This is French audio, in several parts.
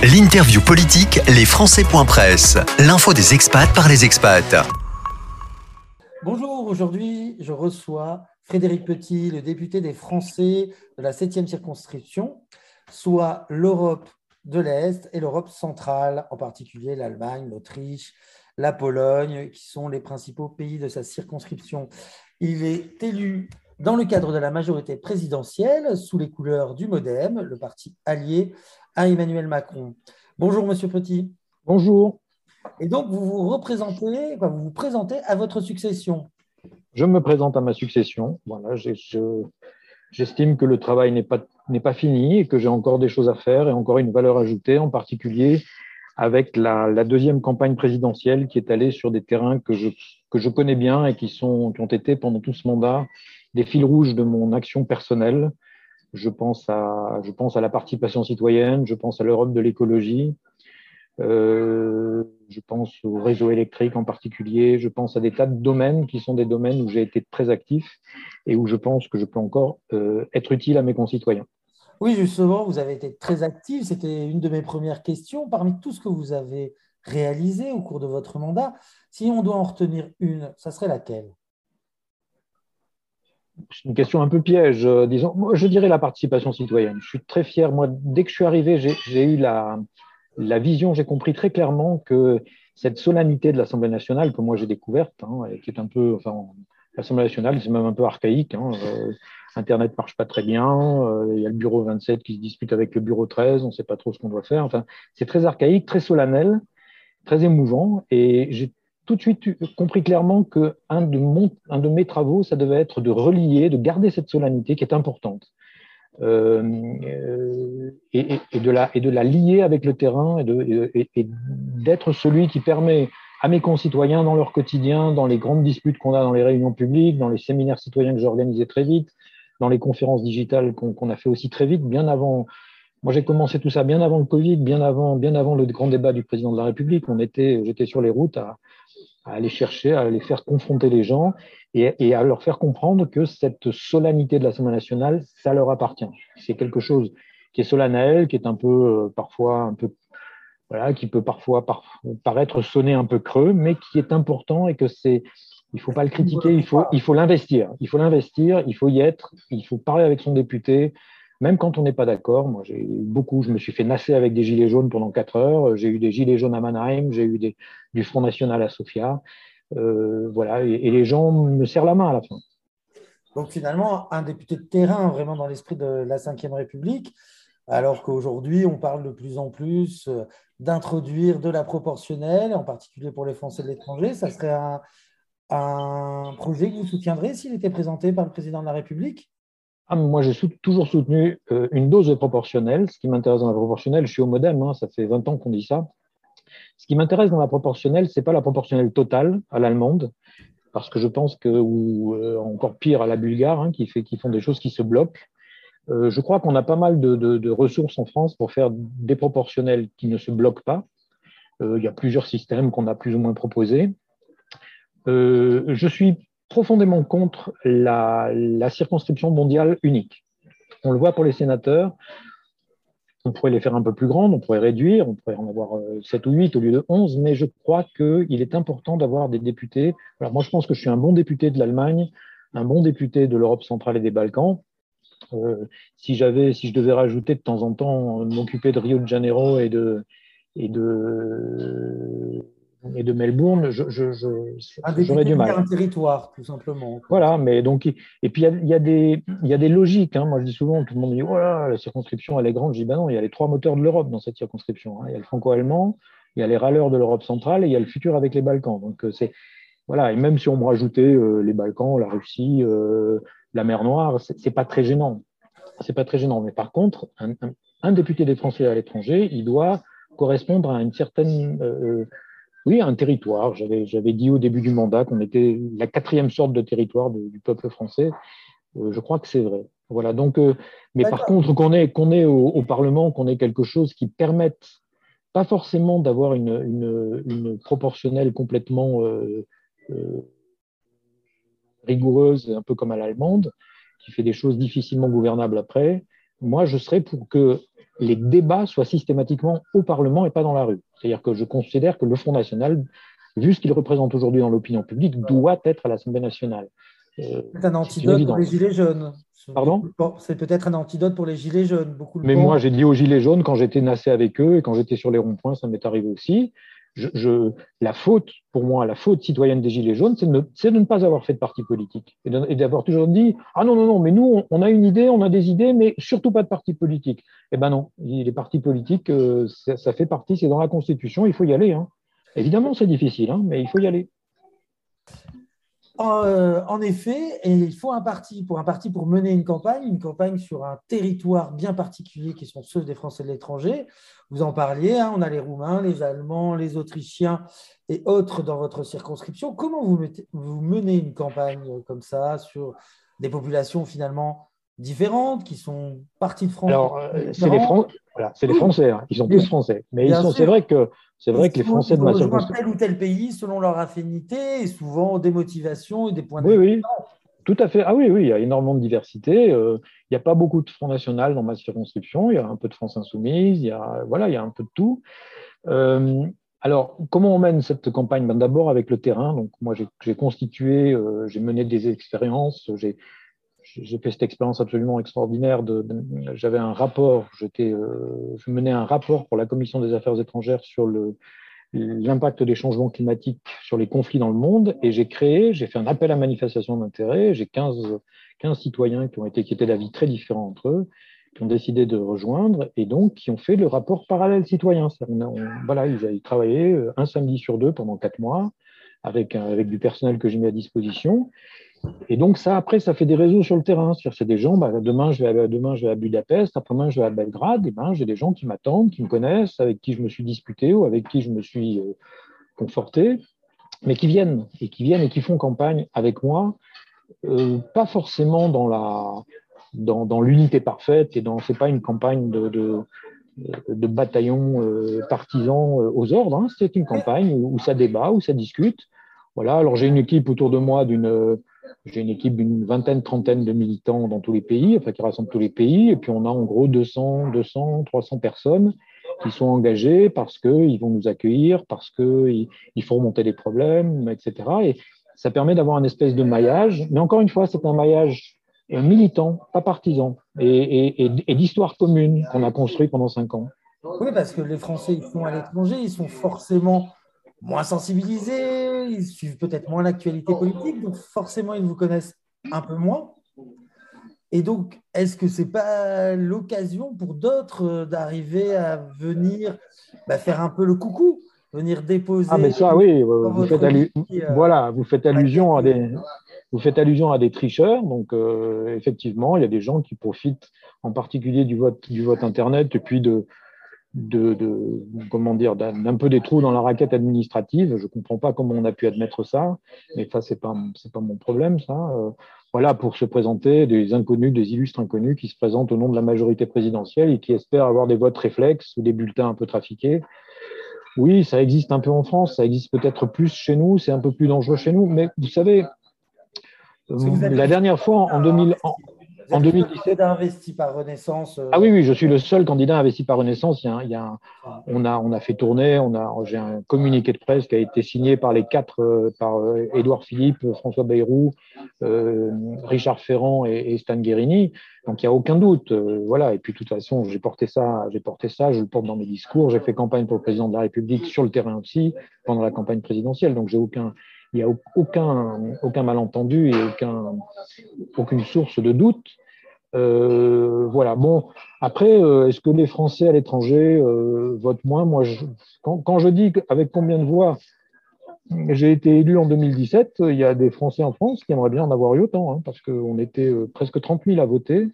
L'interview politique, les Presse. L'info des expats par les expats. Bonjour, aujourd'hui je reçois Frédéric Petit, le député des Français de la 7e circonscription, soit l'Europe de l'Est et l'Europe centrale, en particulier l'Allemagne, l'Autriche, la Pologne, qui sont les principaux pays de sa circonscription. Il est élu dans le cadre de la majorité présidentielle sous les couleurs du Modem, le parti allié à Emmanuel Macron. Bonjour, Monsieur Petit. Bonjour. Et donc, vous vous représentez, vous vous présentez à votre succession. Je me présente à ma succession. Voilà, j'estime que le travail n'est pas, fini et que j'ai encore des choses à faire et encore une valeur ajoutée, en particulier avec la, la, deuxième campagne présidentielle qui est allée sur des terrains que je, que je connais bien et qui, sont, qui ont été pendant tout ce mandat des fils rouges de mon action personnelle. Je pense à, la participation citoyenne, je pense à l'Europe de l'écologie, euh, je pense au réseau électrique en particulier, je pense à des tas de domaines qui sont des domaines où j'ai été très actif et où je pense que je peux encore euh, être utile à mes concitoyens. Oui, justement, vous avez été très actif. C'était une de mes premières questions. Parmi tout ce que vous avez réalisé au cours de votre mandat, si on doit en retenir une, ça serait laquelle? C'est une question un peu piège, euh, disons. Moi, je dirais la participation citoyenne. Je suis très fier. Moi, dès que je suis arrivé, j'ai eu la, vision, j'ai compris très clairement que cette solennité de l'Assemblée nationale, que moi j'ai découverte, hein, qui est un peu, enfin, l'Assemblée nationale, c'est même un peu archaïque. Hein, euh, Internet marche pas très bien. Euh, il y a le bureau 27 qui se dispute avec le bureau 13. On ne sait pas trop ce qu'on doit faire. Enfin, c'est très archaïque, très solennel, très émouvant. Et j'ai tout de suite compris clairement que un de, mon, un de mes travaux, ça devait être de relier, de garder cette solennité qui est importante. Euh, euh et, de la, et de la lier avec le terrain et, de, d'être celui qui permet à mes concitoyens dans leur quotidien, dans les grandes disputes qu'on a dans les réunions publiques, dans les séminaires citoyens que j'ai organisés très vite, dans les conférences digitales qu'on a fait aussi très vite, bien avant. Moi, j'ai commencé tout ça bien avant le Covid, bien avant, bien avant le grand débat du président de la République. On était, j'étais sur les routes à, à aller chercher, à aller faire confronter les gens et, à leur faire comprendre que cette solennité de l'Assemblée nationale, ça leur appartient. C'est quelque chose qui est solennel, qui est un peu euh, parfois un peu voilà, qui peut parfois paraître sonner un peu creux, mais qui est important et que c'est il faut pas le critiquer, il faut il faut l'investir, il faut l'investir, il faut y être, il faut parler avec son député, même quand on n'est pas d'accord. Moi, j'ai beaucoup, je me suis fait nasser avec des gilets jaunes pendant quatre heures. J'ai eu des gilets jaunes à Mannheim, j'ai eu du Front National à Sofia. Euh, voilà, et, les gens me serrent la main à la fin. Donc finalement, un député de terrain vraiment dans l'esprit de la Ve République, alors qu'aujourd'hui, on parle de plus en plus euh, d'introduire de la proportionnelle, en particulier pour les Français de l'étranger. Ça serait un, un projet que vous soutiendrez s'il était présenté par le président de la République? Ah, moi, j'ai toujours soutenu euh, une dose proportionnelle. Ce qui m'intéresse dans la proportionnelle, je suis au modem, hein, ça fait 20 ans qu'on dit ça. Ce qui m'intéresse dans la proportionnelle, c'est pas la proportionnelle totale à l'allemande, parce que je pense que, ou euh, encore pire à la bulgare, hein, qui, fait, qui font des choses qui se bloquent. Euh, je crois qu'on a pas mal de, ressources en France pour faire des proportionnels qui ne se bloquent pas. il y a plusieurs systèmes qu'on a plus ou moins proposés. je suis profondément contre la, circonscription mondiale unique. On le voit pour les sénateurs, on pourrait les faire un peu plus grandes, on pourrait réduire, on pourrait en avoir 7 euh, ou 8 au lieu de 11, mais je crois qu'il est important d'avoir des députés. Alors moi, je pense que je suis un bon député de l'Allemagne, un bon député de l'Europe centrale et des Balkans. Euh, si j'avais, si je devais rajouter de temps en temps m'occuper de Rio de Janeiro et de et de et de Melbourne, je, je, j'aurais du mal. un territoire, tout simplement. Voilà, mais donc, et puis il y, a, des, il y a des logiques. Hein. Moi, je dis souvent, tout le monde me dit, voilà, oh la circonscription, elle est grande. Je dis, ben non, il y a les trois moteurs de l'Europe dans cette circonscription. Hein. Il y a le franco-allemand, il y a les râleurs de l'Europe centrale et il y a le futur avec les Balkans. Donc, euh, c'est, voilà, et même si on me rajoutait euh, les Balkans, la Russie, euh, la mer Noire, c'est, c'est pas très gênant. C'est pas très gênant. Mais par contre, un, un, député des Français à l'étranger, il doit correspondre à une certaine oui, un territoire. J'avais dit au début du mandat qu'on était la quatrième sorte de territoire du peuple français. Euh, je crois que c'est vrai. Voilà. Donc, euh, mais par contre, qu'on ait, qu'on ait au, Parlement, qu'on ait quelque chose qui permette pas forcément d'avoir une, une, une, proportionnelle complètement euh, rigoureuse, un peu comme à l'allemande, qui fait des choses difficilement gouvernables après. Moi, je serais pour que les débats soient systématiquement au Parlement et pas dans la rue. C'est-à-dire que je considère que le Front National, vu ce qu'il représente aujourd'hui dans l'opinion publique, doit être à l'Assemblée nationale. Euh, c'est un antidote pour les Gilets jaunes. Pardon C'est peut-être un antidote pour les Gilets jaunes. Beaucoup Mais moi, j'ai dit aux Gilets jaunes, quand j'étais nassé avec eux et quand j'étais sur les ronds-points, ça m'est arrivé aussi. Je, la faute, pour moi, la faute citoyenne des Gilets jaunes, c'est de, ne pas avoir fait de parti politique et d'avoir toujours dit Ah non, non, non, mais nous, on, a une idée, on a des idées, mais surtout pas de parti politique. Eh ben non, les partis politiques, euh, ça, fait partie, c'est dans la Constitution, il faut y aller. Hein. Évidemment, c'est difficile, hein, mais il faut y aller. Euh, en, effet, il faut un parti pour un parti pour mener une campagne, une campagne sur un territoire bien particulier qui sont ceux des Français de l'étranger. Vous en parliez, hein, on a les Roumains, les Allemands, les Autrichiens et autres dans votre circonscription. Comment vous, vous menez une campagne comme ça sur des populations finalement différentes qui sont parties de France Alors, c'est les, voilà, les, Français, hein. ils sont tous français. Mais c'est vrai que c'est vrai que les Français de ma circonscription. tel ou tel pays selon leur affinité et souvent des motivations et des points de vue. Oui, oui. Tout à fait. Ah oui, oui, il y a énormément de diversité. Euh, il n'y a pas beaucoup de Front National dans ma circonscription. Il y a un peu de France Insoumise. Il y a, voilà, il y a un peu de tout. Euh, alors, comment on mène cette campagne? Ben, D'abord avec le terrain. Donc, moi, j'ai constitué, euh, j'ai mené des expériences. J'ai fait cette expérience absolument extraordinaire. De, J'avais un rapport, euh, je menais un rapport pour la Commission des Affaires étrangères sur l'impact des changements climatiques sur les conflits dans le monde. Et j'ai créé, j'ai fait un appel à manifestation d'intérêt. J'ai 15, 15 citoyens qui ont été, qui étaient d'avis très différents entre eux, qui ont décidé de rejoindre et donc qui ont fait le rapport parallèle citoyen. voilà, ils, ils travaillé euh, un samedi sur deux pendant quatre mois avec, avec du personnel que j'ai mis à disposition. Et donc, ça, après, ça fait des réseaux sur le terrain. C'est des gens, bah, demain, je vais à, demain, je vais à Budapest, après-demain, je vais à Belgrade. Et ben, j'ai des gens qui m'attendent, qui me connaissent, avec qui je me suis disputé ou avec qui je me suis euh, conforté, mais qui viennent et qui viennent et qui font campagne avec moi, euh, pas forcément dans la dans, dans l'unité parfaite et dans c'est pas une campagne de, de, bataillon euh, partisans aux ordres. Hein. C'est une campagne où, où, ça débat, où ça discute. Voilà. Alors j'ai une équipe autour de moi d'une j'ai une équipe d'une vingtaine, trentaine de militants dans tous les pays, enfin qui rassemble tous les pays, et puis on a en gros 200, 200, 300 personnes qui sont engagées parce qu'ils vont nous accueillir, parce qu'ils il faut remonter les problèmes, etc. Et ça permet d'avoir un espèce de maillage, mais encore une fois, c'est un maillage militant, pas partisan, et, d'histoire commune qu'on a construit pendant cinq ans. Oui, parce que les Français, ils sont à l'étranger, ils sont forcément moins sensibilisés, ils suivent peut-être moins l'actualité politique, donc forcément ils vous connaissent un peu moins. Et donc, est-ce que ce n'est pas l'occasion pour d'autres euh, d'arriver à venir bah, faire un peu le coucou, venir déposer Ah, mais ça, oui, vous faites, euh, voilà, vous faites allusion à des, vous faites allusion à des tricheurs. Donc, euh, effectivement, il y a des gens qui profitent en particulier du vote, du vote Internet et puis de, de, comment dire d'un peu des trous dans la raquette administrative. Je comprends pas comment on a pu admettre ça, mais ça c'est pas c'est pas mon problème ça. Euh, voilà pour se présenter des inconnus, des illustres inconnus qui se présentent au nom de la majorité présidentielle et qui espèrent avoir des votes réflexes ou des bulletins un peu trafiqués. Oui, ça existe un peu en France, ça existe peut-être plus chez nous, c'est un peu plus dangereux chez nous, mais vous savez, la dernière fois en 2000 en 2017. investi par Renaissance. Euh, ah oui, oui, je suis le seul candidat investi par Renaissance. Il y a, on, a, on a fait tourner, on a, j'ai un communiqué de presse qui a été signé par les quatre, euh, par euh, Édouard Philippe, François Bayrou, Richard Ferrand et, Stan Guérini. Donc il n'y a aucun doute. voilà. Et puis de toute façon, j'ai porté ça, j'ai porté ça, je le porte dans mes discours. J'ai fait campagne pour le président de la République sur le terrain aussi pendant la campagne présidentielle. Donc j'ai aucun, il n'y a aucun, malentendu et aucun, aucune source de doute. Euh, voilà. Bon, après, euh, est-ce que les Français à l'étranger euh, votent moins? Moi, quand, je dis avec combien de voix j'ai été élu en 2017, il y a des Français en France qui aimeraient bien en avoir eu autant, hein, parce qu'on était presque 30 000 à voter.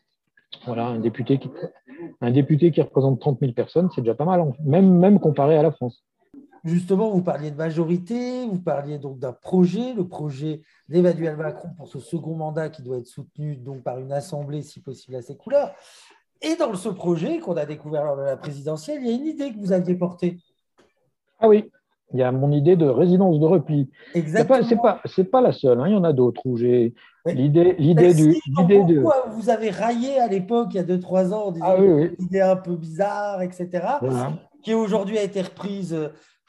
Voilà, un député qui, représente 30 000 personnes, c'est déjà pas mal, même, même comparé à la France. Justement, vous parliez de majorité, vous parliez donc d'un projet, le projet d'Emmanuel Macron pour ce second mandat qui doit être soutenu donc par une assemblée, si possible, à ses couleurs. Et dans ce projet qu'on a découvert lors de la présidentielle, il y a une idée que vous aviez portée. Ah oui, Il y a mon idée de résidence de repli. Exactement. C'est pas, c'est pas, la seule. Hein. Il y en a d'autres où j'ai l'idée, l'idée du, l'idée de. Vous avez raillé à l'époque, il y a 2-3 ans, en disant ah, une idée un peu bizarre, etc. Qui aujourd'hui a été reprise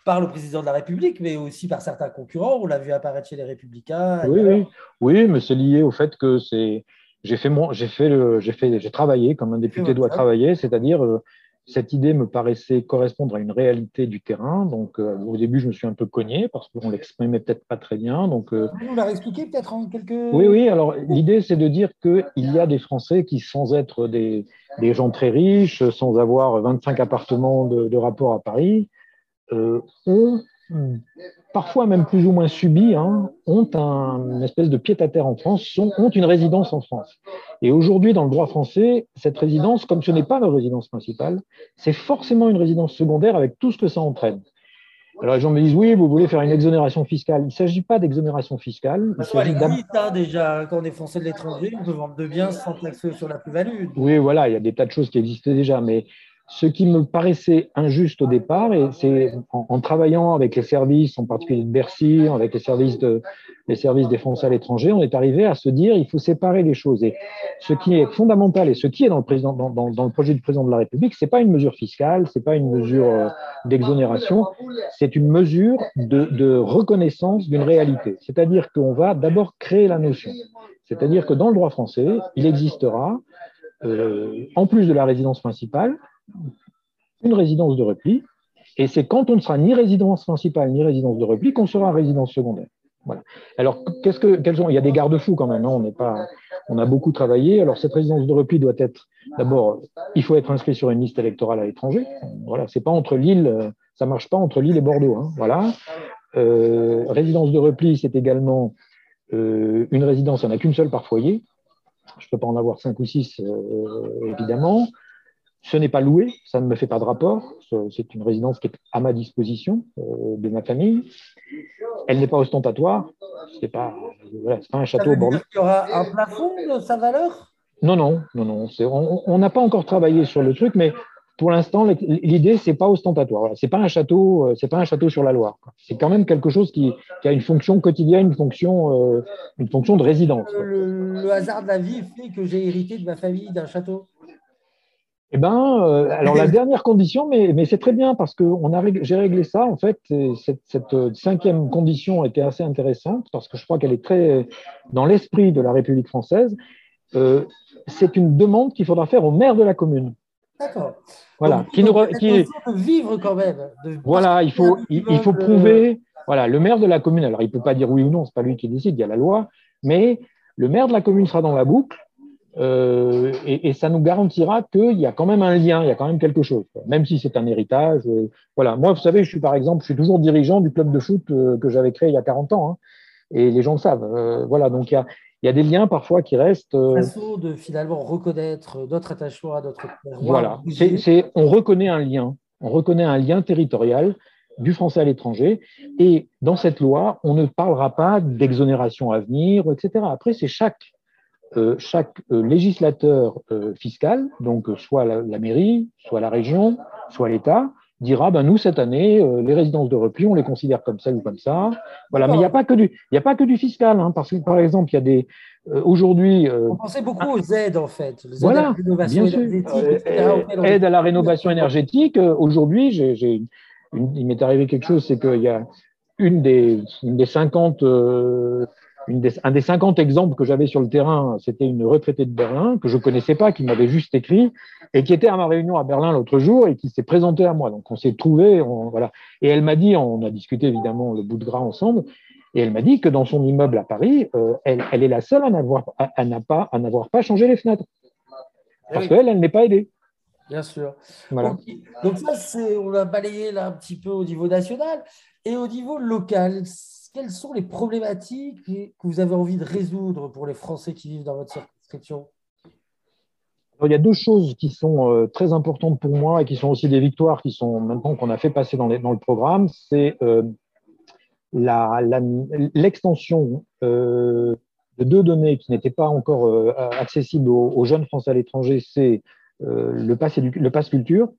par le président de la République, mais aussi par certains concurrents. On l'a vu apparaître chez les Républicains. Oui, oui. oui, mais c'est lié au fait que c'est. J'ai fait mon, j'ai fait le, j'ai fait, j'ai travaillé comme un député doit travailler, c'est-à-dire euh, cette idée me paraissait correspondre à une réalité du terrain. Donc, euh, au début, je me suis un peu cogné parce qu'on l'exprimait peut-être pas très bien. Donc, euh, Vous nous expliqué peut-être en quelques. Oui, oui. Alors, l'idée, c'est de dire qu'il y a des Français qui, sans être des, des, gens très riches, sans avoir 25 appartements de, de rapport à Paris, euh, ont parfois même plus ou moins subi, hein, ont un, une espèce de pied-à-terre en France, sont, ont une résidence en France. Et aujourd'hui, dans le droit français, cette résidence, comme ce n'est pas leur résidence principale, c'est forcément une résidence secondaire avec tout ce que ça entraîne. Alors les gens me disent oui, vous voulez faire une exonération fiscale. Il ne s'agit pas d'exonération fiscale. Ça existe hein, déjà. Quand on est français de l'étranger, on peut vendre de biens sans taxe sur la plus-value. Oui, voilà, il y a des tas de choses qui existaient déjà, mais ce qui me paraissait injuste au départ, et c'est en, travaillant avec les services, en particulier de Bercy, avec les services, de, les services des Français à l'étranger, on est arrivé à se dire il faut séparer les choses. Et ce qui est fondamental et ce qui est dans le, président, dans, le projet du président de la République, c'est pas une mesure fiscale, c'est pas une mesure euh, d'exonération, c'est une mesure de, de reconnaissance d'une réalité. C'est-à-dire qu'on va d'abord créer la notion. C'est-à-dire que dans le droit français, il existera, euh, en plus de la résidence principale, une résidence de repli. Et c'est quand on ne sera ni résidence principale ni résidence de repli qu'on sera résidence secondaire. Voilà. Alors, qu'est-ce que, quels sont, il y a des garde-fous quand même. Hein, on n'est pas, on a beaucoup travaillé. Alors, cette résidence de repli doit être, d'abord, il faut être inscrit sur une liste électorale à l'étranger. Voilà, c'est pas entre Lille, ça marche pas entre Lille et Bordeaux. Hein, voilà. Euh, résidence de repli, c'est également euh, une résidence, il n'y en a qu'une seule par foyer. Je peux pas en avoir cinq ou six, euh, évidemment. Ce n'est pas loué, ça ne me fait pas de rapport. C'est une résidence qui est à ma disposition euh, de ma famille. Elle n'est pas ostentatoire. C'est pas, pas un château. Ça il y aura un plafond de sa valeur? Non, non, non, non. On n'a pas encore travaillé sur le truc, mais pour l'instant, l'idée c'est pas ostentatoire. C'est pas un château, euh, c'est pas un château sur la Loire. C'est quand même quelque chose qui, a une fonction quotidienne, une fonction, euh, une fonction de résidence. le, hasard de la vie fait que j'ai hérité de ma famille d'un château. Eh ben, euh, alors la dernière condition, mais, mais c'est très bien parce que j'ai réglé ça. En fait, cette, cette, euh, cinquième condition était assez intéressante parce que je crois qu'elle est très dans l'esprit de la République française. Euh, c'est une demande qu'il faudra faire au maire de la commune. D'accord. Voilà. qui nous qui vivre quand même. voilà, il faut il, faut prouver. Voilà, le maire de la commune. Alors, il peut pas dire oui ou non, c'est pas lui qui décide. Il y a la loi, mais le maire de la commune sera dans la boucle euh, et, et, ça nous garantira qu'il y a quand même un lien, il y a quand même quelque chose, même si c'est un héritage. Euh, voilà. Moi, vous savez, je suis par exemple, je suis toujours dirigeant du club de foot euh, que j'avais créé il y a 40 ans, hein, et les gens le savent. Voilà, donc il y a, y a des liens parfois qui restent. façon de finalement reconnaître notre attachement à notre Voilà, c'est, on reconnaît un lien, on reconnaît un lien territorial du français à l'étranger. Et dans cette loi, on ne parlera pas d'exonération à venir, etc. Après, c'est chaque euh, chaque euh, législateur euh, fiscal, donc soit la, mairie, soit la région, soit l'État, dira ben nous cette année les résidences de repli on les considère comme ça ou comme ça. Voilà mais il n'y a pas que du il a pas que du fiscal hein, parce que par exemple il y a des aujourd'hui on pensait beaucoup aux aides en fait. Les voilà à bien sûr. aide à la rénovation énergétique aujourd'hui j'ai il m'est arrivé quelque chose c'est qu'il y a une des une des 50 un des 50 exemples que j'avais sur le terrain, c'était une retraitée de Berlin que je connaissais pas, qui m'avait juste écrit et qui était à ma réunion à Berlin l'autre jour et qui s'est présentée à moi. Donc on s'est trouvé, voilà. Et elle m'a dit, on a discuté évidemment le bout de gras ensemble, et elle m'a dit que dans son immeuble à Paris, euh, elle, elle, est la seule à n'avoir à, pas à n'avoir pas changé les fenêtres parce qu'elle, elle n'est pas aidée. Bien sûr. Voilà. Donc ça, on l'a balayé là un petit peu au niveau national et au niveau local quelles sont les problématiques que vous avez envie de résoudre pour les Français qui vivent dans votre circonscription? Il y a deux choses qui sont euh, très importantes pour moi et qui sont aussi des victoires qui sont maintenant qu'on a fait passer dans, le programme. C'est euh, l'extension euh, de deux données qui n'étaient pas encore accessibles aux, jeunes Français à l'étranger. C'est le pass, le pass culture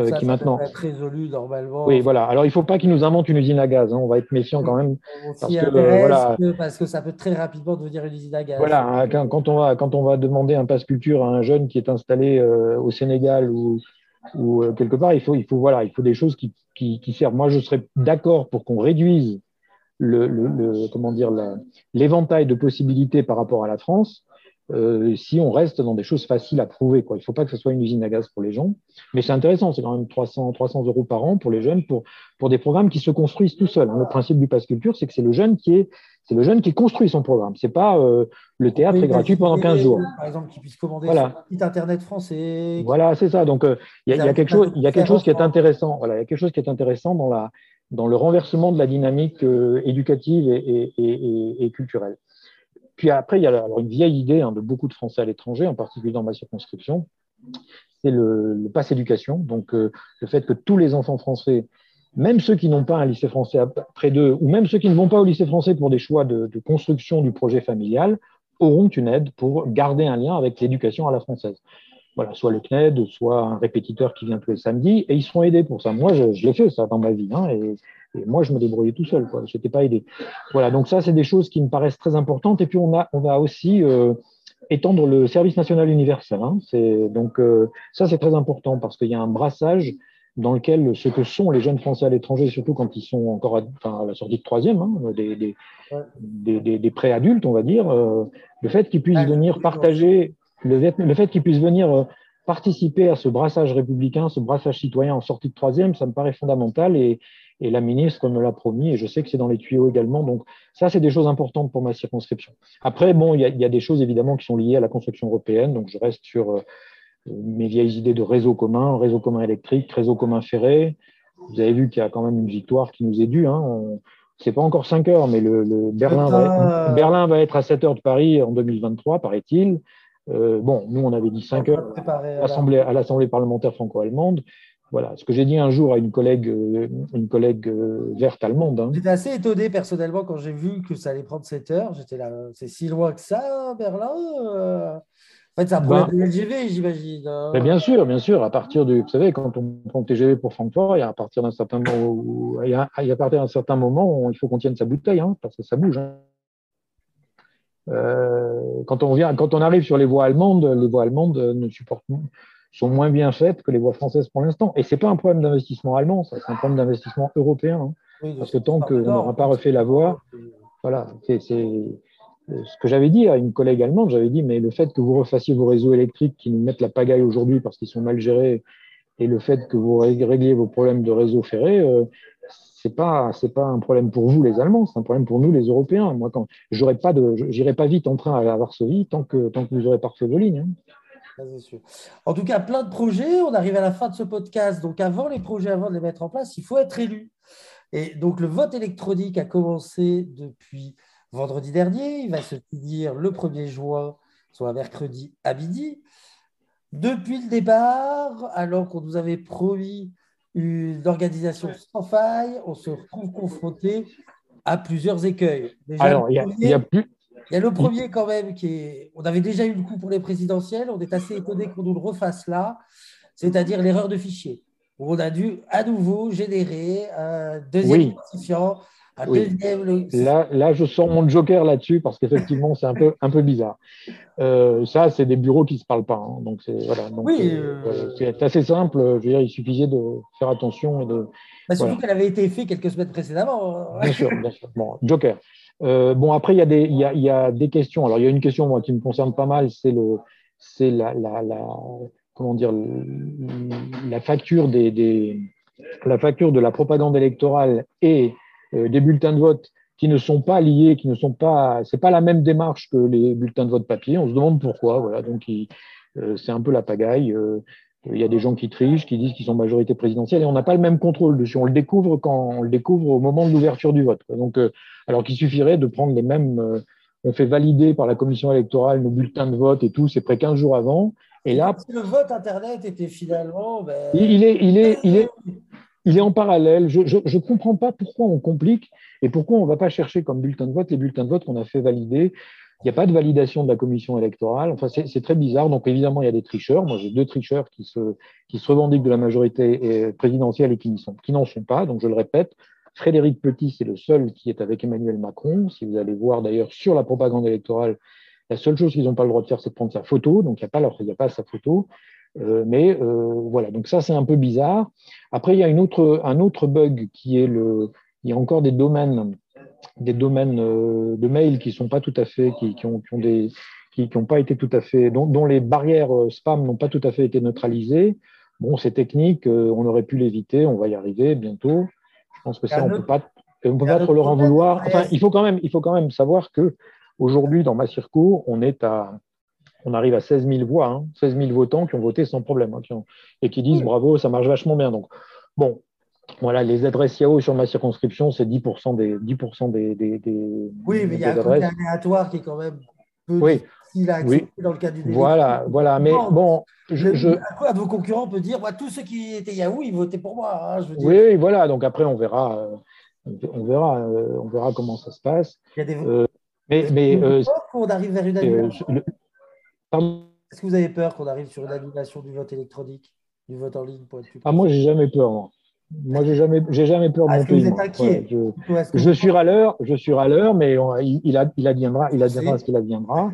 euh, qui maintenant. être résolu normalement. Oui, voilà. Alors il ne faut pas qu'ils nous inventent une usine à gaz. Hein. On va être méfiant quand même. parce, que, parce que ça peut très rapidement devenir une usine à gaz. Voilà. Hein, quand, on va, quand on va demander un passe culture à un jeune qui est installé euh, au Sénégal ou, ou euh, quelque part, il faut, il faut, voilà, il faut des choses qui, qui, qui servent. Moi, je serais d'accord pour qu'on réduise le, le, comment dire l'éventail de possibilités par rapport à la France euh, si on reste dans des choses faciles à prouver. Quoi. Il ne faut pas que ce soit une usine à gaz pour les gens, mais c'est intéressant, c'est quand même 300, 300 euros par an pour les jeunes, pour, pour des programmes qui se construisent tout seuls. Hein. Le principe du pass culture, c'est que c'est le jeune qui est c'est le jeune qui construit son programme. C'est pas euh, le théâtre est gratuit pendant 15 jours. Par exemple, qui puisse commander voilà. sur site internet français. Voilà, c'est ça. Donc, euh, il y, a quelque chose, il y a quelque chose qui est intéressant. Voilà, il y a quelque chose qui est intéressant dans la dans le renversement de la dynamique éducative et, et, et culturelle. Puis après, il y a alors une vieille idée hein, de beaucoup de Français à l'étranger, en particulier dans ma circonscription, c'est le, pass éducation. Donc, euh, le fait que tous les enfants français, même ceux qui n'ont pas un lycée français près d'eux, ou même ceux qui ne vont pas au lycée français pour des choix de, construction du projet familial, auront une aide pour garder un lien avec l'éducation à la française. Voilà, soit le CNED, soit un répétiteur qui vient tous les samedis, et ils seront aidés pour ça. Moi, je, l'ai fait ça dans ma vie, hein, et moi, je me débrouillais tout seul, quoi. Je n'étais pas aidé. Voilà, donc ça, c'est des choses qui me paraissent très importantes. Et puis, on, a, on va aussi euh, étendre le service national universel. Hein. Donc, euh, ça, c'est très important parce qu'il y a un brassage dans lequel ce que sont les jeunes Français à l'étranger, surtout quand ils sont encore à, enfin, à la sortie de troisième, hein, des, des, des, des, des pré-adultes, on va dire, euh, le fait qu'ils puissent venir partager, le, le fait qu'ils puissent venir participer à ce brassage républicain, ce brassage citoyen en sortie de troisième, ça me paraît fondamental et, et la ministre me l'a promis, et je sais que c'est dans les tuyaux également. Donc ça, c'est des choses importantes pour ma circonscription. Après, bon, il y, a, y a, des choses évidemment qui sont liées à la construction européenne, donc je reste sur euh, mes vieilles idées de réseau commun, réseau commun électrique, réseau commun ferré. Vous avez vu qu'il y a quand même une victoire qui nous est due. Hein. C'est pas encore 5 heures, mais le, le Berlin, va, Berlin va être à 7 heures de Paris en 2023, paraît-il. Euh, bon, nous, on avait dit 5 heures à l'Assemblée parlementaire franco-allemande. Voilà, ce que j'ai dit un jour à une collègue, euh, une collègue euh, verte allemande. Hein. J'étais assez étonné personnellement quand j'ai vu que ça allait prendre 7 heures. J'étais là, c'est si loin que ça, Berlin euh. En fait, c'est un problème ben, de LGV, j'imagine. Hein. Ben, bien sûr, bien sûr. À partir du, vous savez, quand on prend le TGV pour Francfort, il y a à partir d'un certain moment, il y a, à partir d'un certain moment, il faut qu'on tienne sa bouteille, hein, parce que ça bouge. Hein. Euh, quand on vient, quand on arrive sur les voies allemandes, les voies allemandes ne supportent sont moins bien faites que les voies françaises pour l'instant. Et ce n'est pas un problème d'investissement allemand, c'est un problème d'investissement européen. Hein. parce que tant qu'on n'aura pas refait la voie, voilà, c'est ce que j'avais dit à une collègue allemande, j'avais dit, mais le fait que vous refassiez vos réseaux électriques qui nous mettent la pagaille aujourd'hui parce qu'ils sont mal gérés, et le fait que vous régliez vos problèmes de réseau ferré, euh, c'est pas c'est pas un problème pour vous les Allemands, c'est un problème pour nous les Européens. Moi, quand j'aurais pas de, j'irai pas vite en train à Varsovie tant que tant que vous aurez pas refait vos lignes. Hein. En tout cas, plein de projets. On arrive à la fin de ce podcast. Donc, avant les projets, avant de les mettre en place, il faut être élu. Et donc, le vote électronique a commencé depuis vendredi dernier. Il va se finir le 1er juin, soit mercredi à midi. Depuis le départ, alors qu'on nous avait promis une organisation sans faille, on se retrouve confronté à plusieurs écueils. alors, il y, a plus, il y a le premier quand même qui est. On avait déjà eu le coup pour les présidentielles, on est assez étonné qu'on nous le refasse là, c'est-à-dire l'erreur de fichier. on a dû à nouveau générer un deuxième identifiant. Un deuxième... Là, là, je sors mon joker là-dessus parce qu'effectivement, c'est un peu, un peu bizarre. Euh, ça, c'est des bureaux qui ne se parlent pas. Hein. donc, c'est voilà, oui, euh, euh, c'est assez simple. Je veux dire, il suffisait de faire attention et de. Bah, surtout qu'elle avait été faite quelques semaines précédemment. Bien sûr, bien sûr. Bon, joker. Euh, bon, après, il y, a des, y a, y a des questions. Alors, il y a une question moi, qui me concerne pas mal, c'est la, la, comment dire, la facture des, des, la facture de la propagande électorale et euh, des bulletins de vote qui ne sont pas liés, qui ne sont pas, c'est pas la même démarche que les bulletins de vote papier. On se demande pourquoi. Voilà, donc euh, c'est un peu la pagaille. Il y a des gens qui trichent, qui disent qu'ils sont majorité présidentielle et on n'a pas le même contrôle dessus. On le découvre quand on le découvre au moment de l'ouverture du vote. Donc, euh, alors qu'il suffirait de prendre les mêmes. Euh, on fait valider par la commission électorale nos bulletins de vote et tout, c'est près 15 jours avant. Et là, le vote internet était finalement, ben... il, est, il est, il est, il est en parallèle. Je ne comprends pas pourquoi on complique et pourquoi on ne va pas chercher comme bulletin de vote les bulletins de vote qu'on a fait valider n'y a pas de validation de la commission électorale. Enfin, c'est très bizarre. Donc, évidemment, il y a des tricheurs. Moi, j'ai deux tricheurs qui se, qui se revendiquent de la majorité présidentielle et qui n'en sont, sont pas. Donc, je le répète, Frédéric Petit, c'est le seul qui est avec Emmanuel Macron. Si vous allez voir d'ailleurs sur la propagande électorale, la seule chose qu'ils n'ont pas le droit de faire, c'est de prendre sa photo. Donc, il n'y a, pas a pas sa photo. Euh, mais euh, voilà, donc ça, c'est un peu bizarre. Après, il y a une autre, un autre bug qui est le. Il y a encore des domaines, des domaines euh, de mail qui sont pas tout à fait, qui, qui, ont, qui ont, des, qui n'ont pas été tout à fait, dont, dont les barrières spam n'ont pas tout à fait été neutralisées. Bon, c'est technique, on aurait pu l'éviter, on va y arriver bientôt. Je pense que ça, on ne peut pas, on peut pas trop leur en vouloir. Enfin, il faut quand même, il faut quand même savoir que aujourd'hui, dans ma circo, on est à, on arrive à 16 000 voix, hein, 16 000 votants qui ont voté sans problème hein, et qui disent bravo, ça marche vachement bien. Donc, bon, voilà, les adresses Yahoo sur ma circonscription, c'est 10% des, 10% des, des, des, Oui, mais il y a un aléatoire qui est quand même peu oui. difficile à accepter dans le cas du Voilà, voilà, mais bon. Je, je... À vos concurrents peut dire tous ceux qui étaient Yahoo, ils votaient pour moi. Hein, je veux dire. Oui, voilà, donc après, on verra, euh, on verra, euh, on verra comment ça se passe. Il y a des. Euh, mais, mais euh, qu'on arrive vers une annulation. Est-ce que vous avez peur qu'on arrive sur une annulation du vote électronique, du vote en ligne pour être Ah, moi, j'ai jamais peur. Moi, moi j'ai jamais, j'ai jamais peur de mon pays. Vous êtes inquiet je, suis à l'heure, je suis à l'heure, mais il, il, a, il adviendra, il adviendra ce qu'il adviendra.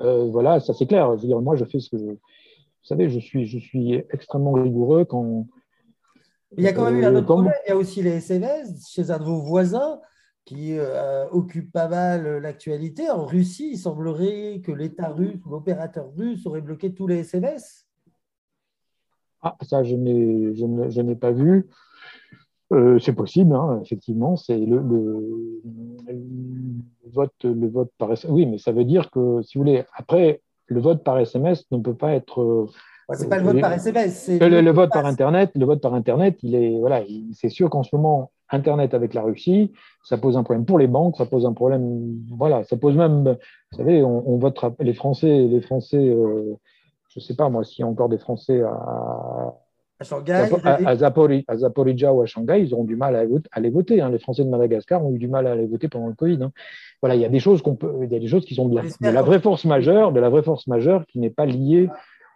Euh, voilà, ça c'est clair. Je veux dire, moi, je fais ce que je. Vous savez, je suis, je suis extrêmement rigoureux quand. Il y a quand même eu un autre euh, problème. Il y a aussi les SMS chez un de vos voisins qui euh, occupe pas mal l'actualité. En Russie, il semblerait que l'État russe ou l'opérateur russe aurait bloqué tous les SMS. Ah, ça, je n'ai pas vu. Euh, c'est possible, hein, effectivement. C'est le, vote, le vote par SMS. Oui, mais ça veut dire que, si vous voulez, après, le vote par SMS ne peut pas être. c'est pas le vote par SMS. C'est le, vote par Internet. Le vote par Internet, il est voilà, c'est sûr qu'en ce moment, Internet avec la Russie, ça pose un problème pour les banques, ça pose un problème, voilà, ça pose même, vous savez, on, vote les Français, les Français, euh, je ne sais pas moi s'il y a encore des Français à, à Shanghai, à, Zaporizhia ou à Shanghai, ils auront du mal à, à les voter. Hein. Les Français de Madagascar ont eu du mal à les voter pendant le Covid. Hein. Voilà, il y a des choses qu'on peut, il y a des choses qui sont de la, de la vraie force majeure, de la vraie force majeure qui n'est pas liée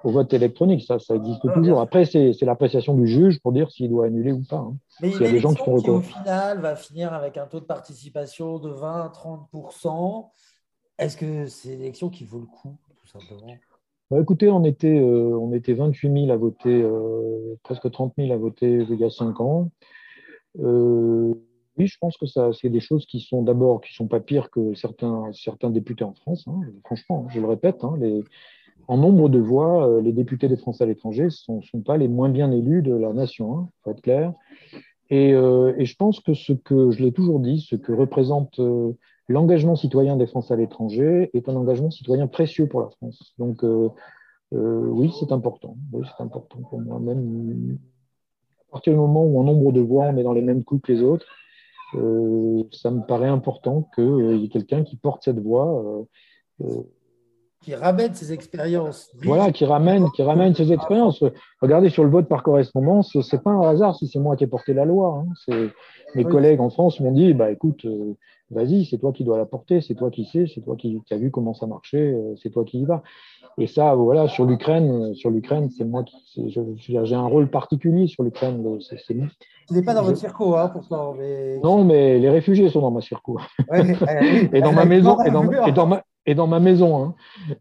au vote électronique. Ça, ça existe toujours. Après, c'est l'appréciation du juge pour dire s'il doit annuler ou pas. Hein. Mais il y a des gens qui, font qui, au final, va finir avec un taux de participation de 20-30%. Est-ce que c'est une élection qui vaut le coup, tout simplement? Bah, écoutez, on était, euh, on était 28 000 à voter, euh, presque 30 000 à voter il y a 5 ans. Euh, oui, je pense que ça, c'est des choses qui sont d'abord, qui sont pas pires que certains, certains députés en France. Hein, franchement, je le répète, hein, en nombre de voix, euh, les députés des Français à l'étranger ne sont, pas les moins bien élus de la nation, hein, faut être clair. Et, euh, je pense que ce que, je l'ai toujours dit, ce que représente euh, l'engagement citoyen des Français à l'étranger est un engagement citoyen précieux pour la France. Donc oui, c'est important. Oui, c'est important pour moi. Même à partir du moment où en nombre de voix, on est dans les mêmes coups que les autres, ça me paraît important qu'il y ait quelqu'un qui porte cette voix qui ramène ces expériences. Voilà, qui ramène, qui ramène ces expériences. Regardez sur le vote par correspondance, c'est pas un hasard si c'est moi qui ai porté la loi. Hein. Mes collègues en France m'ont dit, bah écoute, euh, vas-y, c'est toi qui dois la porter, c'est toi qui sais, c'est toi qui, as vu comment ça marchait, euh, c'est toi qui y vas. Et ça, voilà, sur l'Ukraine, sur l'Ukraine, c'est moi qui, j'ai un rôle particulier sur l'Ukraine. C'est n'est pas dans votre circo, hein, pourtant. Mais... Non, mais les réfugiés sont dans ma circo. et dans ma maison, et dans, et dans ma, et dans ma maison. Hein.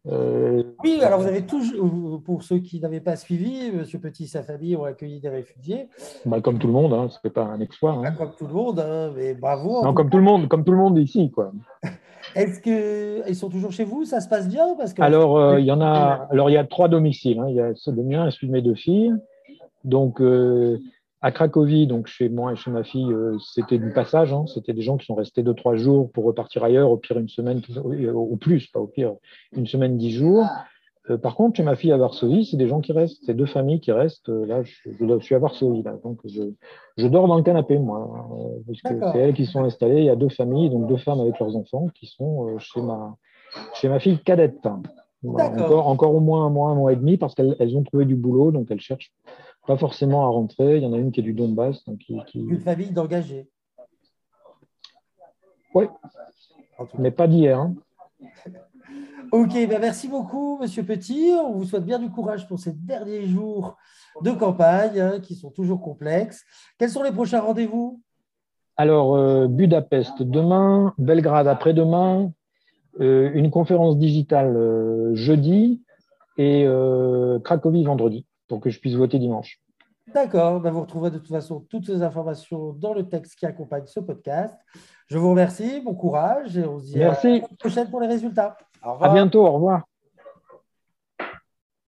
Euh, oui, alors vous avez toujours, pour ceux qui n'avaient pas suivi, M. Petit et sa famille ont accueilli des réfugiés. Bah, comme tout le monde, hein, ce n'est pas un exploit. Hein. Comme tout le monde, hein, mais bravo. Non, comme tout le monde, comme tout le monde ici, quoi. Est-ce qu'ils sont toujours chez vous? Ça se passe bien? Parce que... Alors, euh, il y en a. Alors, il y a trois domiciles. Il y a le mien et celui de mes deux filles. Donc, euh, à Cracovie, donc chez moi et chez ma fille, euh, c'était du passage. Hein. C'était des gens qui sont restés deux, trois jours pour repartir ailleurs, au pire une semaine, au plus, pas au pire, une semaine, dix jours. Euh, par contre, chez ma fille à Varsovie, c'est des gens qui restent, c'est deux familles qui restent. Euh, là, je, suis à Varsovie, là, donc je, dors dans le canapé, moi, puisque c'est elles qui sont installées. Il y a deux familles, donc deux femmes avec leurs enfants, qui sont chez ma chez ma fille cadette. encore, encore au moins un mois, un mois et demi, parce qu'elles ont trouvé du boulot, donc elles cherchent pas forcément à rentrer. Il y en a une qui est du Donbass. Donc qui, Une famille d'engagés. Oui, mais pas d'hier. Hein. Ok, ben merci beaucoup, Monsieur Petit. On vous souhaite bien du courage pour ces derniers jours de campagne hein, qui sont toujours complexes. Quels sont les prochains rendez-vous? Alors, euh, Budapest demain, Belgrade après-demain, euh, une conférence digitale euh, jeudi et Cracovie vendredi pour que je puisse voter dimanche. D'accord, ben vous retrouverez de toute façon toutes ces informations dans le texte qui accompagne ce podcast. Je vous remercie, bon courage et on se dit Merci. à la prochaine pour les résultats. Au revoir. À bientôt, au revoir.